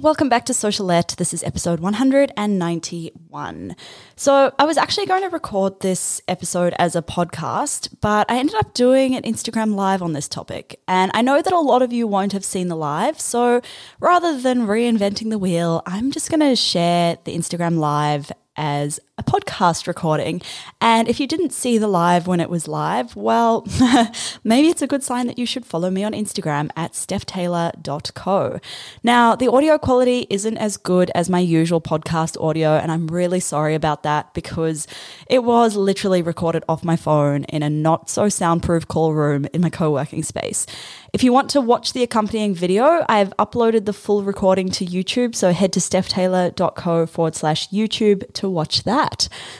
Welcome back to Socialette. This is episode 191. So, I was actually going to record this episode as a podcast, but I ended up doing an Instagram live on this topic. And I know that a lot of you won't have seen the live. So, rather than reinventing the wheel, I'm just going to share the Instagram live as a podcast recording. And if you didn't see the live when it was live, well, maybe it's a good sign that you should follow me on Instagram at stephtaylor.co. Now, the audio quality isn't as good as my usual podcast audio, and I'm really sorry about that because it was literally recorded off my phone in a not so soundproof call room in my co working space. If you want to watch the accompanying video, I've uploaded the full recording to YouTube, so head to stephtaylor.co forward slash YouTube to watch that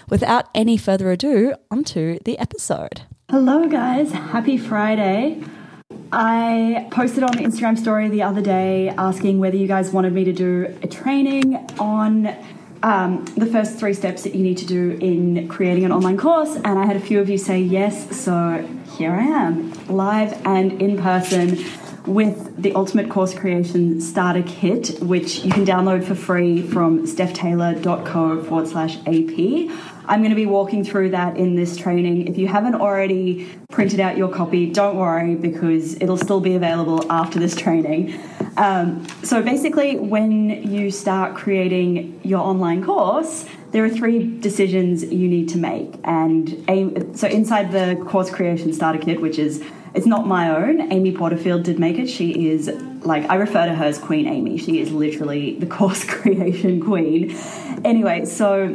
Without any further ado, onto the episode. Hello, guys. Happy Friday. I posted on the Instagram story the other day asking whether you guys wanted me to do a training on um, the first three steps that you need to do in creating an online course, and I had a few of you say yes, so here I am, live and in person with the Ultimate Course Creation Starter Kit, which you can download for free from stephtaylor.co forward slash AP. I'm going to be walking through that in this training. If you haven't already printed out your copy, don't worry because it'll still be available after this training. Um, so basically, when you start creating your online course, there are three decisions you need to make. And so inside the course creation starter kit, which is it's not my own. Amy Porterfield did make it. She is like I refer to her as Queen Amy. She is literally the course creation queen. Anyway, so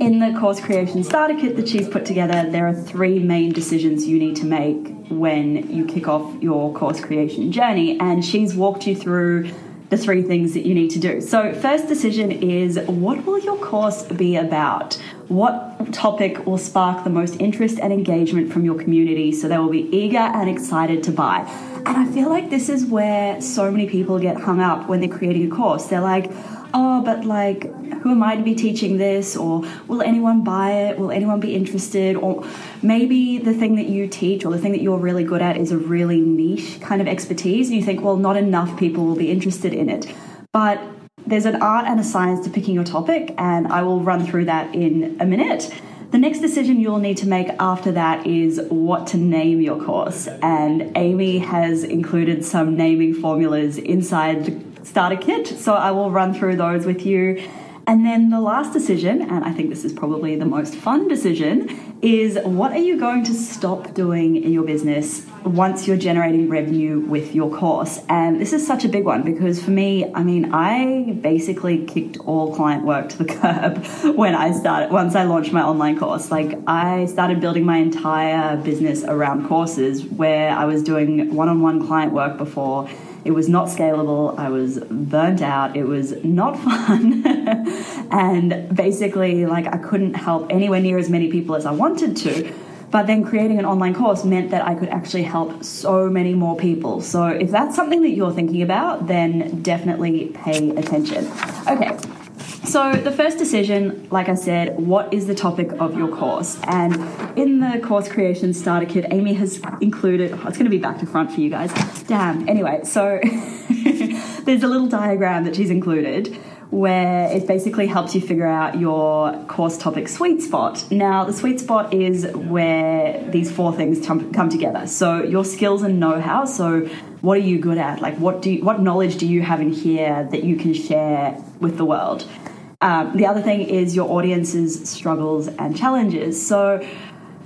in the course creation starter kit that she's put together, there are three main decisions you need to make when you kick off your course creation journey, and she's walked you through the three things that you need to do. So, first decision is what will your course be about? What topic will spark the most interest and engagement from your community so they will be eager and excited to buy? And I feel like this is where so many people get hung up when they're creating a course. They're like, oh, but like, who am I to be teaching this? Or will anyone buy it? Will anyone be interested? Or maybe the thing that you teach or the thing that you're really good at is a really niche kind of expertise. And you think, well, not enough people will be interested in it. But there's an art and a science to picking your topic, and I will run through that in a minute. The next decision you'll need to make after that is what to name your course. And Amy has included some naming formulas inside the starter kit, so I will run through those with you. And then the last decision, and I think this is probably the most fun decision, is what are you going to stop doing in your business once you're generating revenue with your course? And this is such a big one because for me, I mean, I basically kicked all client work to the curb when I started, once I launched my online course. Like, I started building my entire business around courses where I was doing one on one client work before it was not scalable. I was burnt out. It was not fun. and basically, like, I couldn't help anywhere near as many people as I wanted to. But then creating an online course meant that I could actually help so many more people. So if that's something that you're thinking about, then definitely pay attention. Okay, so, the first decision, like I said, what is the topic of your course? And in the course creation starter kit, Amy has included, oh, it's going to be back to front for you guys. Damn. Anyway, so there's a little diagram that she's included where it basically helps you figure out your course topic sweet spot. Now, the sweet spot is where these four things come together. So, your skills and know how. So, what are you good at? Like, what do you, what knowledge do you have in here that you can share with the world? Um, the other thing is your audience's struggles and challenges. So,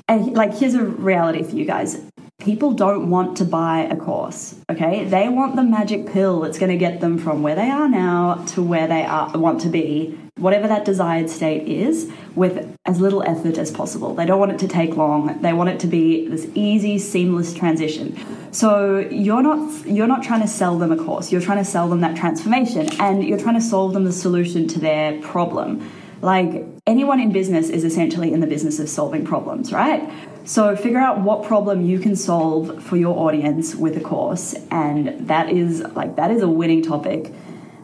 and like, here's a reality for you guys people don't want to buy a course, okay? They want the magic pill that's going to get them from where they are now to where they are, want to be whatever that desired state is with as little effort as possible. They don't want it to take long. They want it to be this easy, seamless transition. So you're not you're not trying to sell them a course. You're trying to sell them that transformation and you're trying to solve them the solution to their problem. Like anyone in business is essentially in the business of solving problems, right? So figure out what problem you can solve for your audience with a course, and that is like that is a winning topic.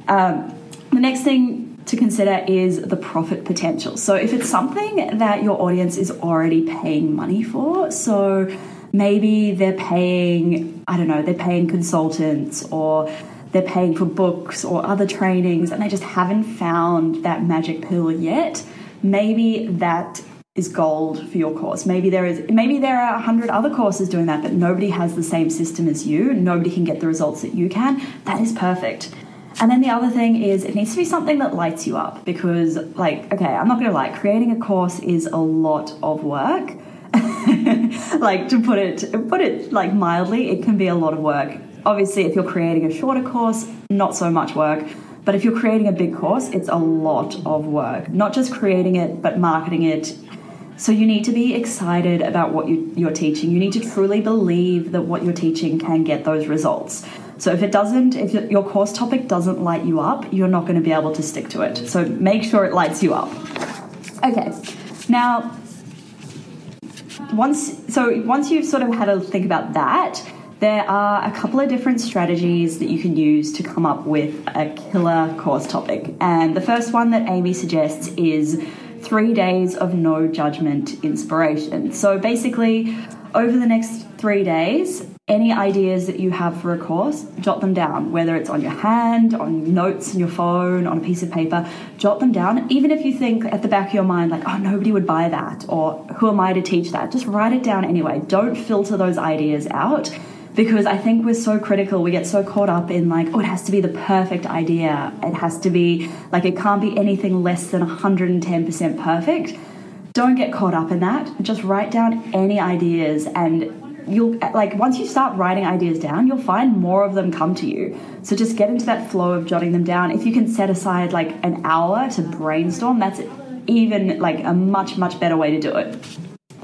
Um, the next thing to consider is the profit potential. So if it's something that your audience is already paying money for, so maybe they're paying, I don't know, they're paying consultants or they're paying for books or other trainings and they just haven't found that magic pill yet, maybe that is gold for your course. Maybe there is maybe there are a hundred other courses doing that, but nobody has the same system as you. Nobody can get the results that you can. That is perfect. And then the other thing is it needs to be something that lights you up because like okay, I'm not going to lie, creating a course is a lot of work. like to put it put it like mildly, it can be a lot of work. Obviously, if you're creating a shorter course, not so much work. But if you're creating a big course, it's a lot of work. Not just creating it, but marketing it, so you need to be excited about what you, are teaching. You need to truly believe that what you're teaching can get those results. So if it doesn't, if your course topic doesn't light you up, you're not going to be able to stick to it. So make sure it lights you up. Okay, now once so once you've sort of had a think about that, there are a couple of different strategies that you can use to come up with a killer course topic. And the first one that Amy suggests is three days of no judgment inspiration. So basically, over the next three days, any ideas that you have for a course, jot them down, whether it's on your hand, on notes in your phone, on a piece of paper, jot them down. Even if you think at the back of your mind, like, oh, nobody would buy that, or who am I to teach that, just write it down anyway. Don't filter those ideas out because I think we're so critical. We get so caught up in like, oh, it has to be the perfect idea. It has to be like, it can't be anything less than 110% perfect. Don't get caught up in that. Just write down any ideas and you'll like once you start writing ideas down you'll find more of them come to you so just get into that flow of jotting them down if you can set aside like an hour to brainstorm that's even like a much much better way to do it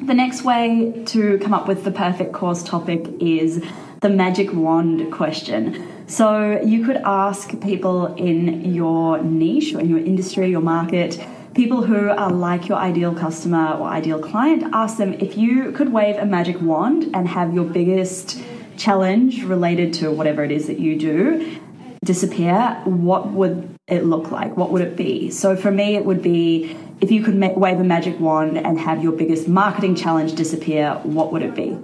the next way to come up with the perfect course topic is the magic wand question. So you could ask people in your niche or in your industry, your market, people who are like your ideal customer or ideal client, ask them if you could wave a magic wand and have your biggest challenge related to whatever it is that you do disappear, what would it look like? What would it be? So for me, it would be if you could wave a magic wand and have your biggest marketing challenge disappear, what would it be?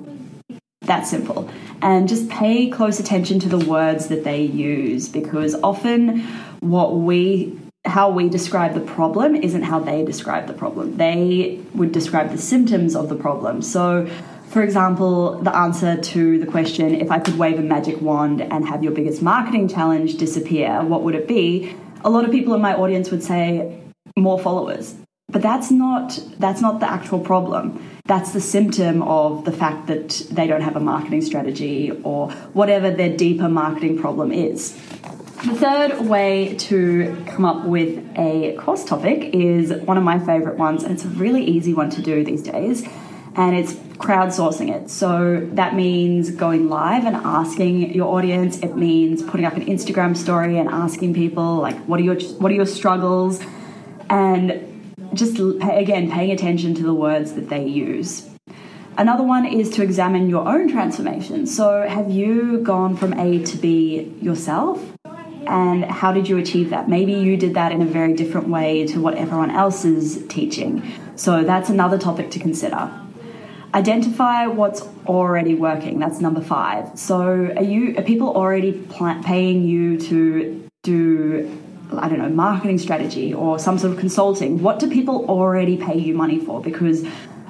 That simple. And just pay close attention to the words that they use because often what we how we describe the problem isn't how they describe the problem. They would describe the symptoms of the problem. So for example, the answer to the question, if I could wave a magic wand and have your biggest marketing challenge disappear, what would it be? A lot of people in my audience would say more followers. But that's not that's not the actual problem. That's the symptom of the fact that they don't have a marketing strategy or whatever their deeper marketing problem is. The third way to come up with a course topic is one of my favorite ones, and it's a really easy one to do these days, and it's crowdsourcing it. So that means going live and asking your audience. It means putting up an Instagram story and asking people like, "What are your what are your struggles?" And just again paying attention to the words that they use. Another one is to examine your own transformation. So, have you gone from A to B yourself? And how did you achieve that? Maybe you did that in a very different way to what everyone else is teaching. So, that's another topic to consider. Identify what's already working. That's number five. So, are you are people already paying you to do I don't know, marketing strategy or some sort of consulting, what do people already pay you money for? Because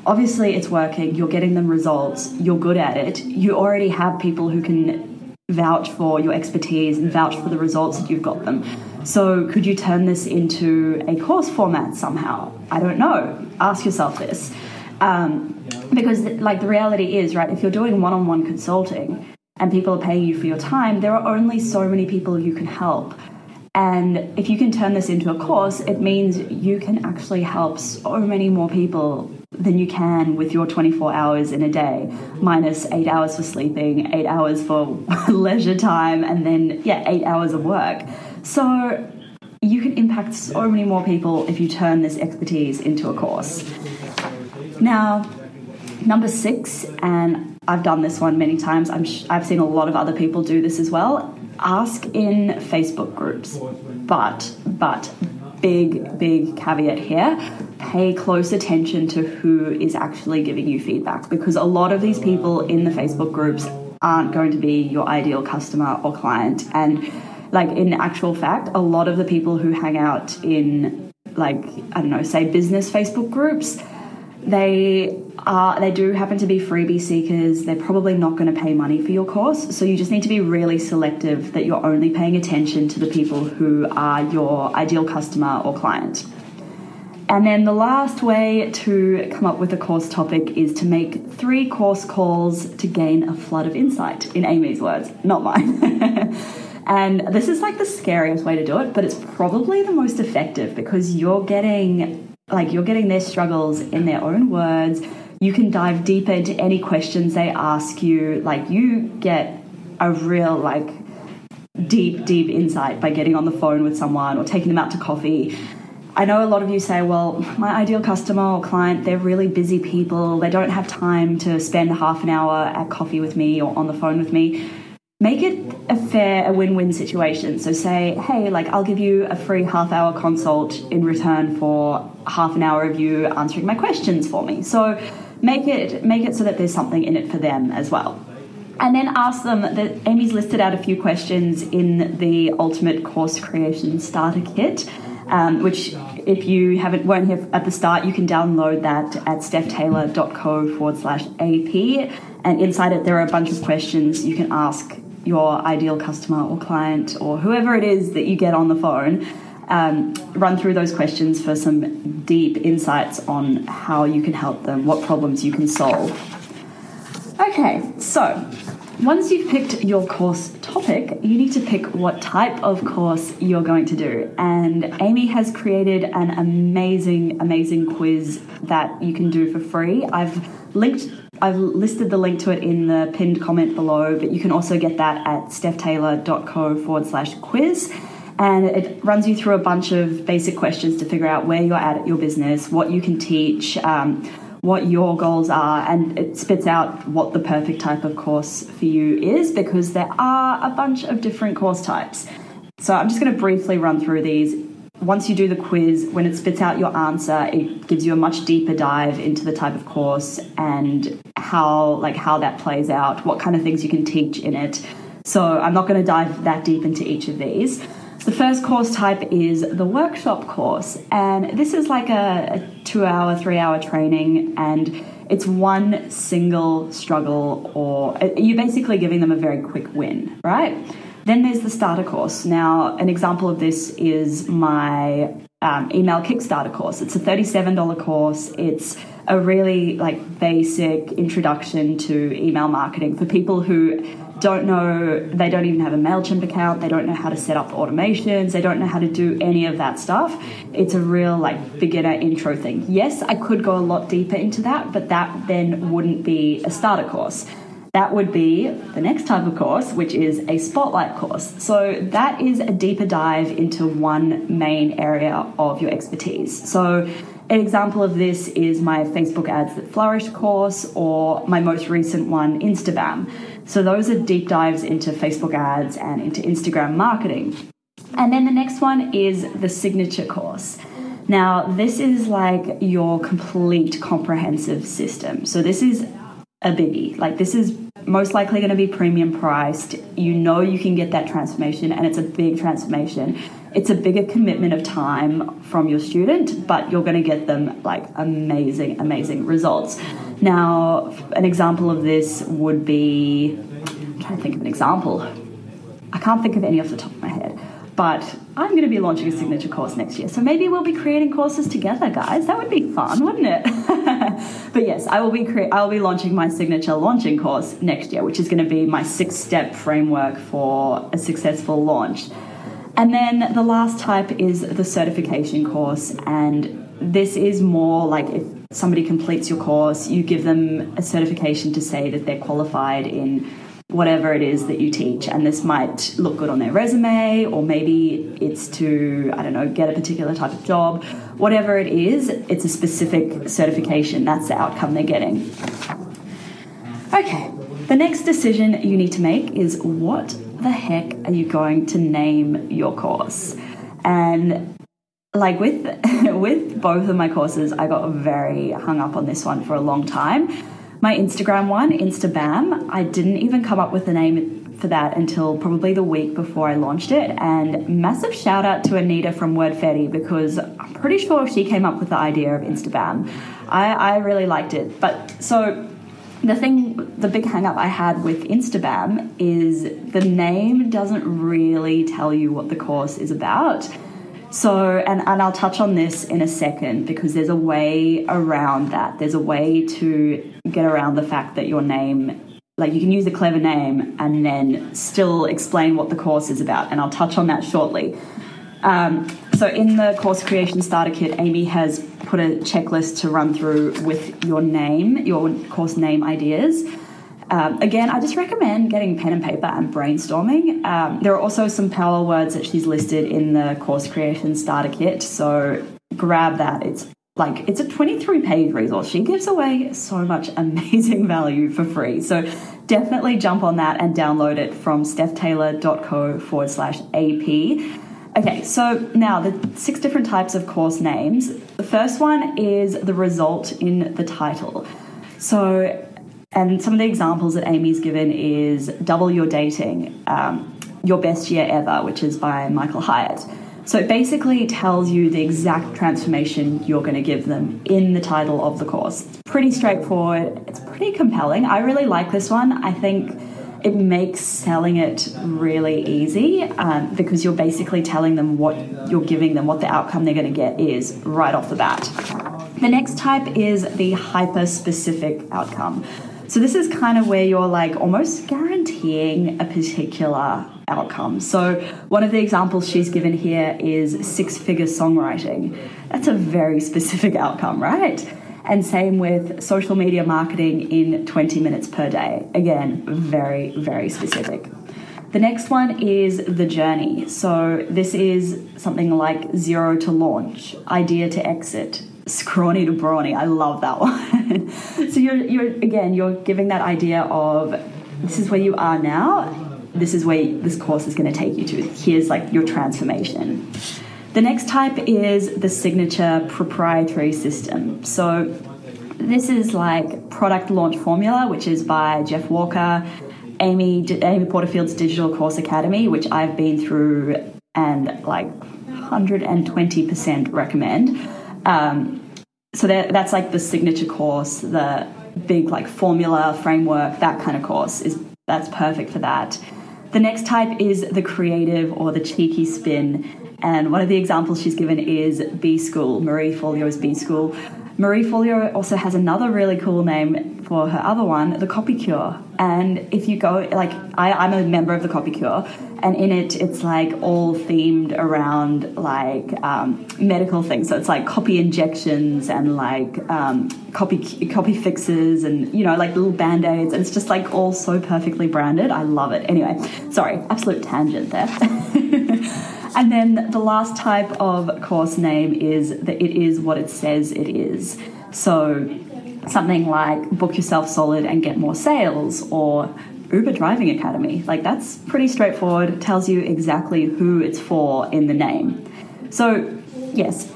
obviously it's working, you're getting them results, you're good at it, you already have people who can vouch for your expertise and vouch for the results that you've got them. So, could you turn this into a course format somehow? I don't know. Ask yourself this. Um, because, like, the reality is, right, if you're doing one on one consulting and people are paying you for your time, there are only so many people you can help. And if you can turn this into a course, it means you can actually help so many more people than you can with your 24 hours in a day, minus eight hours for sleeping, eight hours for leisure time, and then, yeah, eight hours of work. So you can impact so many more people if you turn this expertise into a course. Now, number six, and I've done this one many times, I'm I've seen a lot of other people do this as well. Ask in Facebook groups, but, but, big, big caveat here pay close attention to who is actually giving you feedback because a lot of these people in the Facebook groups aren't going to be your ideal customer or client. And like in actual fact, a lot of the people who hang out in like I don't know, say business Facebook groups, they are they do happen to be freebie seekers. They're probably not going to pay money for your course, so you just need to be really selective that you're only paying attention to the people who are your ideal customer or client. And then the last way to come up with a course topic is to make three course calls to gain a flood of insight, in Amy's words, not mine. And this is like the scariest way to do it, but it's probably the most effective because you're getting like you're getting their struggles in their own words. You can dive deeper into any questions they ask you. Like you get a real like deep deep insight by getting on the phone with someone or taking them out to coffee. I know a lot of you say, well, my ideal customer or client, they're really busy people. They don't have time to spend half an hour at coffee with me or on the phone with me make it a fair, a win win situation. So say, hey, like I'll give you a free half hour consult in return for half an hour of you answering my questions for me. So make it make it so that there's something in it for them as well. And then ask them that Amy's listed out a few questions in the Ultimate Course Creation Starter Kit. Um, which if you haven't weren't here at the start, you can download that at stephtaylor.co forward slash AP. And inside it, there are a bunch of questions you can ask your ideal customer or client or whoever it is that you get on the phone. Um, run through those questions for some deep insights on how you can help them, what problems you can solve. Okay, so once you've picked your course topic, you need to pick what type of course you're going to do. And Amy has created an amazing, amazing quiz that you can do for free. I've linked I've listed the link to it in the pinned comment below, but you can also get that at stephtaylor.co forward slash quiz. And it runs you through a bunch of basic questions to figure out where you're at at your business, what you can teach, um, what your goals are, and it spits out what the perfect type of course for you is because there are a bunch of different course types. So I'm just going to briefly run through these once you do the quiz, when it spits out your answer, it gives you a much deeper dive into the type of course and how like how that plays out, what kind of things you can teach in it. So I'm not going to dive that deep into each of these. The first course type is the workshop course, and this is like a, a two hour, three hour training, and it's one single struggle, or uh, you're basically giving them a very quick win, right? Then there's the starter course. Now, an example of this is my um, email Kickstarter course. It's a $37 course. It's a really like basic introduction to email marketing for people who don't know, they don't even have a MailChimp account, they don't know how to set up automations, they don't know how to do any of that stuff. It's a real like beginner intro thing. Yes, I could go a lot deeper into that, but that then wouldn't be a starter course. That would be the next type of course, which is a spotlight course. So, that is a deeper dive into one main area of your expertise. So, an example of this is my Facebook Ads That Flourish course or my most recent one, Instabam. So, those are deep dives into Facebook ads and into Instagram marketing. And then the next one is the signature course. Now, this is like your complete comprehensive system. So, this is a biggie. Like, this is most likely going to be premium priced. You know you can get that transformation, and it's a big transformation. It's a bigger commitment of time from your student, but you're going to get them like amazing, amazing results. Now, an example of this would be I'm trying to think of an example. I can't think of any off the top of my head. But I'm going to be launching a signature course next year. So maybe we'll be creating courses together, guys. That would be fun, wouldn't it? but yes, I will be cre- I will be launching my signature launching course next year, which is going to be my six-step framework for a successful launch. And then the last type is the certification course, and this is more like if somebody completes your course, you give them a certification to say that they're qualified in whatever it is that you teach. And this might look good on their resume, or maybe it's to, I don't know, get a particular type of job. Whatever it is, it's a specific certification. That's the outcome they're getting. Okay, the next decision you need to make is what the heck are you going to name your course? And like with with both of my courses, I got very hung up on this one for a long time my Instagram one, Instabam, I didn't even come up with the name for that until probably the week before I launched it. And massive shout out to Anita from Wordfetti because I'm pretty sure she came up with the idea of Instabam. I, I really liked it. But so the thing, the big hang up I had with Instabam is the name doesn't really tell you what the course is about. So, and, and I'll touch on this in a second because there's a way around that. There's a way to get around the fact that your name, like you can use a clever name and then still explain what the course is about. And I'll touch on that shortly. Um, so, in the course creation starter kit, Amy has put a checklist to run through with your name, your course name ideas. Um, again, I just recommend getting pen and paper and brainstorming. Um, there are also some power words that she's listed in the course creation starter kit, so grab that. It's like it's a 23 page resource. She gives away so much amazing value for free. So definitely jump on that and download it from stephtaylor.co forward slash AP. Okay, so now the six different types of course names. The first one is the result in the title. So and some of the examples that Amy's given is Double Your Dating, um, Your Best Year Ever, which is by Michael Hyatt. So it basically tells you the exact transformation you're going to give them in the title of the course. It's pretty straightforward, it's pretty compelling. I really like this one. I think it makes selling it really easy um, because you're basically telling them what you're giving them, what the outcome they're going to get is right off the bat. The next type is the hyper specific outcome. So this is kind of where you're like almost guaranteeing a particular outcome. So one of the examples she's given here is six figure songwriting. That's a very specific outcome, right? And same with social media marketing in 20 minutes per day. Again, very, very specific. The next one is the journey. So this is something like zero to launch, idea to exit, scrawny to brawny. I love that one. so you're you're again you're giving that idea of this is where you are now. This is where this course is going to take you to. Here's like your transformation. The next type is the signature proprietary system. So this is like product launch formula, which is by Jeff Walker, Amy Amy Porterfield's Digital Course Academy, which I've been through and like 120% recommend. Um, so that, that's like the signature course, the big like formula framework, that kind of course is that's perfect for that. The next type is the creative or the cheeky spin. And one of the examples she's given is B School, Marie Forleo's B School. Marie Forleo also has another really cool name for her other one, the Copy Cure. And if you go, like, I, I'm a member of the Copy Cure, and in it, it's like all themed around like um, medical things. So it's like copy injections and like um, copy copy fixes and you know like little band aids, and it's just like all so perfectly branded. I love it. Anyway, sorry, absolute tangent there. And then the last type of course name is that it is what it says it is. So something like book yourself solid and get more sales or Uber Driving Academy. Like that's pretty straightforward. Tells you exactly who it's for in the name. So, yes,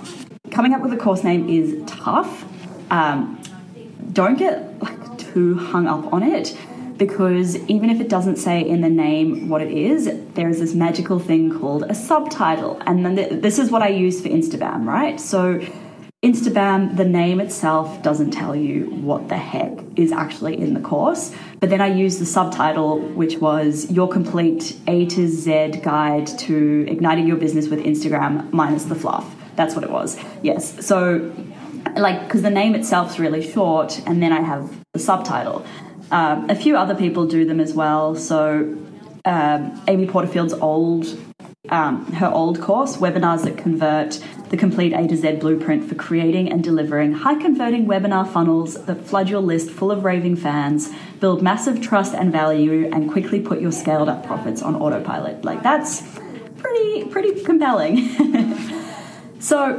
coming up with a course name is tough. Um, don't get like too hung up on it because even if it doesn't say in the name what it is, there is this magical thing called a subtitle. And then th- this is what I use for Instabam, right? So, Instabam, the name itself doesn't tell you what the heck is actually in the course, but then I use the subtitle, which was Your Complete A to Z Guide to Igniting Your Business with Instagram minus the fluff. That's what it was. Yes. So, like, because the name itself's really short, and then I have the subtitle. Um, a few other people do them as well. So um, Amy Porterfield's old um, her old course, Webinars That Convert, the complete A to Z blueprint for creating and delivering high converting webinar funnels that flood your list full of raving fans, build massive trust and value, and quickly put your scaled up profits on autopilot. Like that's pretty pretty compelling. so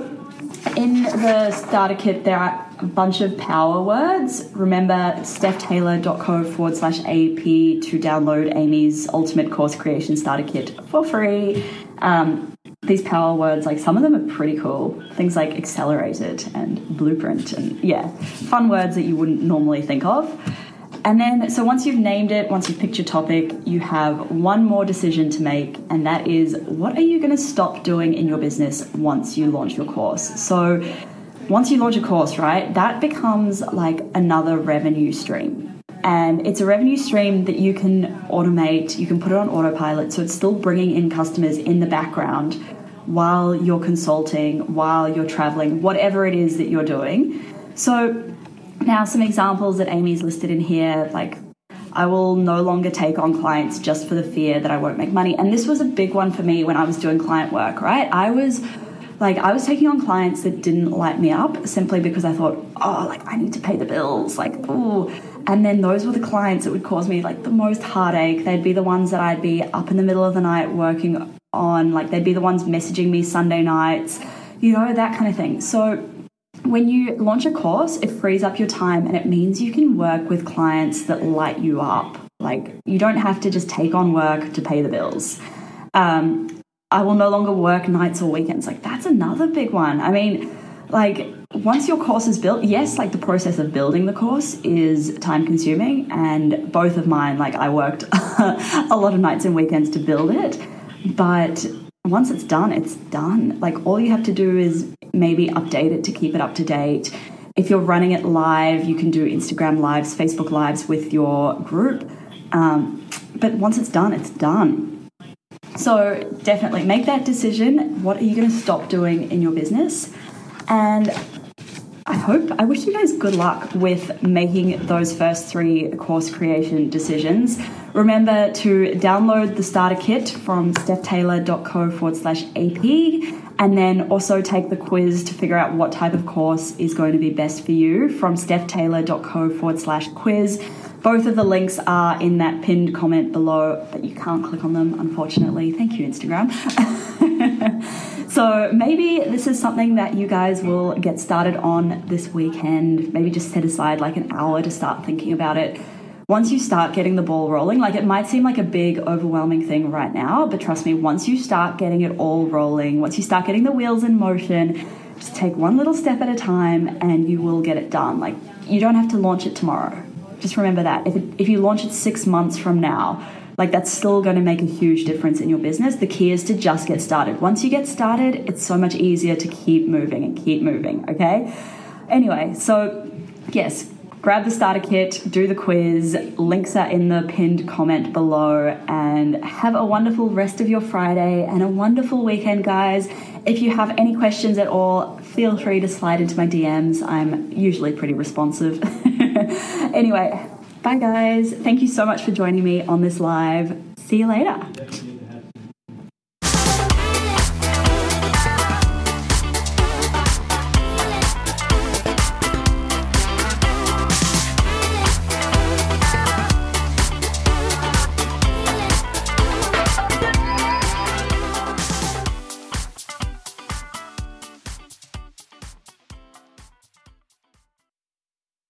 in the starter kit there are a bunch of power words. Remember stephtaylor.co forward slash AP to download Amy's ultimate course creation starter kit for free. Um, these power words, like some of them are pretty cool. Things like accelerated and blueprint, and yeah, fun words that you wouldn't normally think of. And then, so once you've named it, once you've picked your topic, you have one more decision to make, and that is what are you going to stop doing in your business once you launch your course? So, once you launch a course, right, that becomes like another revenue stream. And it's a revenue stream that you can automate, you can put it on autopilot, so it's still bringing in customers in the background while you're consulting, while you're traveling, whatever it is that you're doing. So, now some examples that Amy's listed in here, like I will no longer take on clients just for the fear that I won't make money. And this was a big one for me when I was doing client work, right? I was like I was taking on clients that didn't light me up simply because I thought, oh, like I need to pay the bills, like ooh. And then those were the clients that would cause me like the most heartache. They'd be the ones that I'd be up in the middle of the night working on, like they'd be the ones messaging me Sunday nights, you know, that kind of thing. So when you launch a course, it frees up your time and it means you can work with clients that light you up. Like you don't have to just take on work to pay the bills. Um, I will no longer work nights or weekends. Like that's another big one. I mean, like once your course is built, yes, like the process of building the course is time consuming. And both of mine, like I worked a lot of nights and weekends to build it. But once it's done, it's done. Like all you have to do is maybe update it to keep it up to date. If you're running it live, you can do Instagram lives, Facebook lives with your group. Um, but once it's done, it's done. So definitely make that decision. What are you going to stop doing in your business? And I hope, I wish you guys good luck with making those first three course creation decisions. Remember to download the starter kit from stephtaylor.co forward slash AP and then also take the quiz to figure out what type of course is going to be best for you from stephtaylor.co forward slash quiz. Both of the links are in that pinned comment below, but you can't click on them, unfortunately. Thank you, Instagram. so maybe this is something that you guys will get started on this weekend. Maybe just set aside like an hour to start thinking about it. Once you start getting the ball rolling, like it might seem like a big, overwhelming thing right now, but trust me, once you start getting it all rolling, once you start getting the wheels in motion, just take one little step at a time and you will get it done. Like, you don't have to launch it tomorrow just remember that. If, it, if you launch it six months from now, like that's still going to make a huge difference in your business. The key is to just get started. Once you get started, it's so much easier to keep moving and keep moving, okay? Anyway, so yes, grab the starter kit, do the quiz. Links are in the pinned comment below, and have a wonderful rest of your Friday and a wonderful weekend, guys. If you have any questions at all, feel free to slide into my DMs. I'm usually pretty responsive. anyway, bye guys. Thank you so much for joining me on this live. See you later.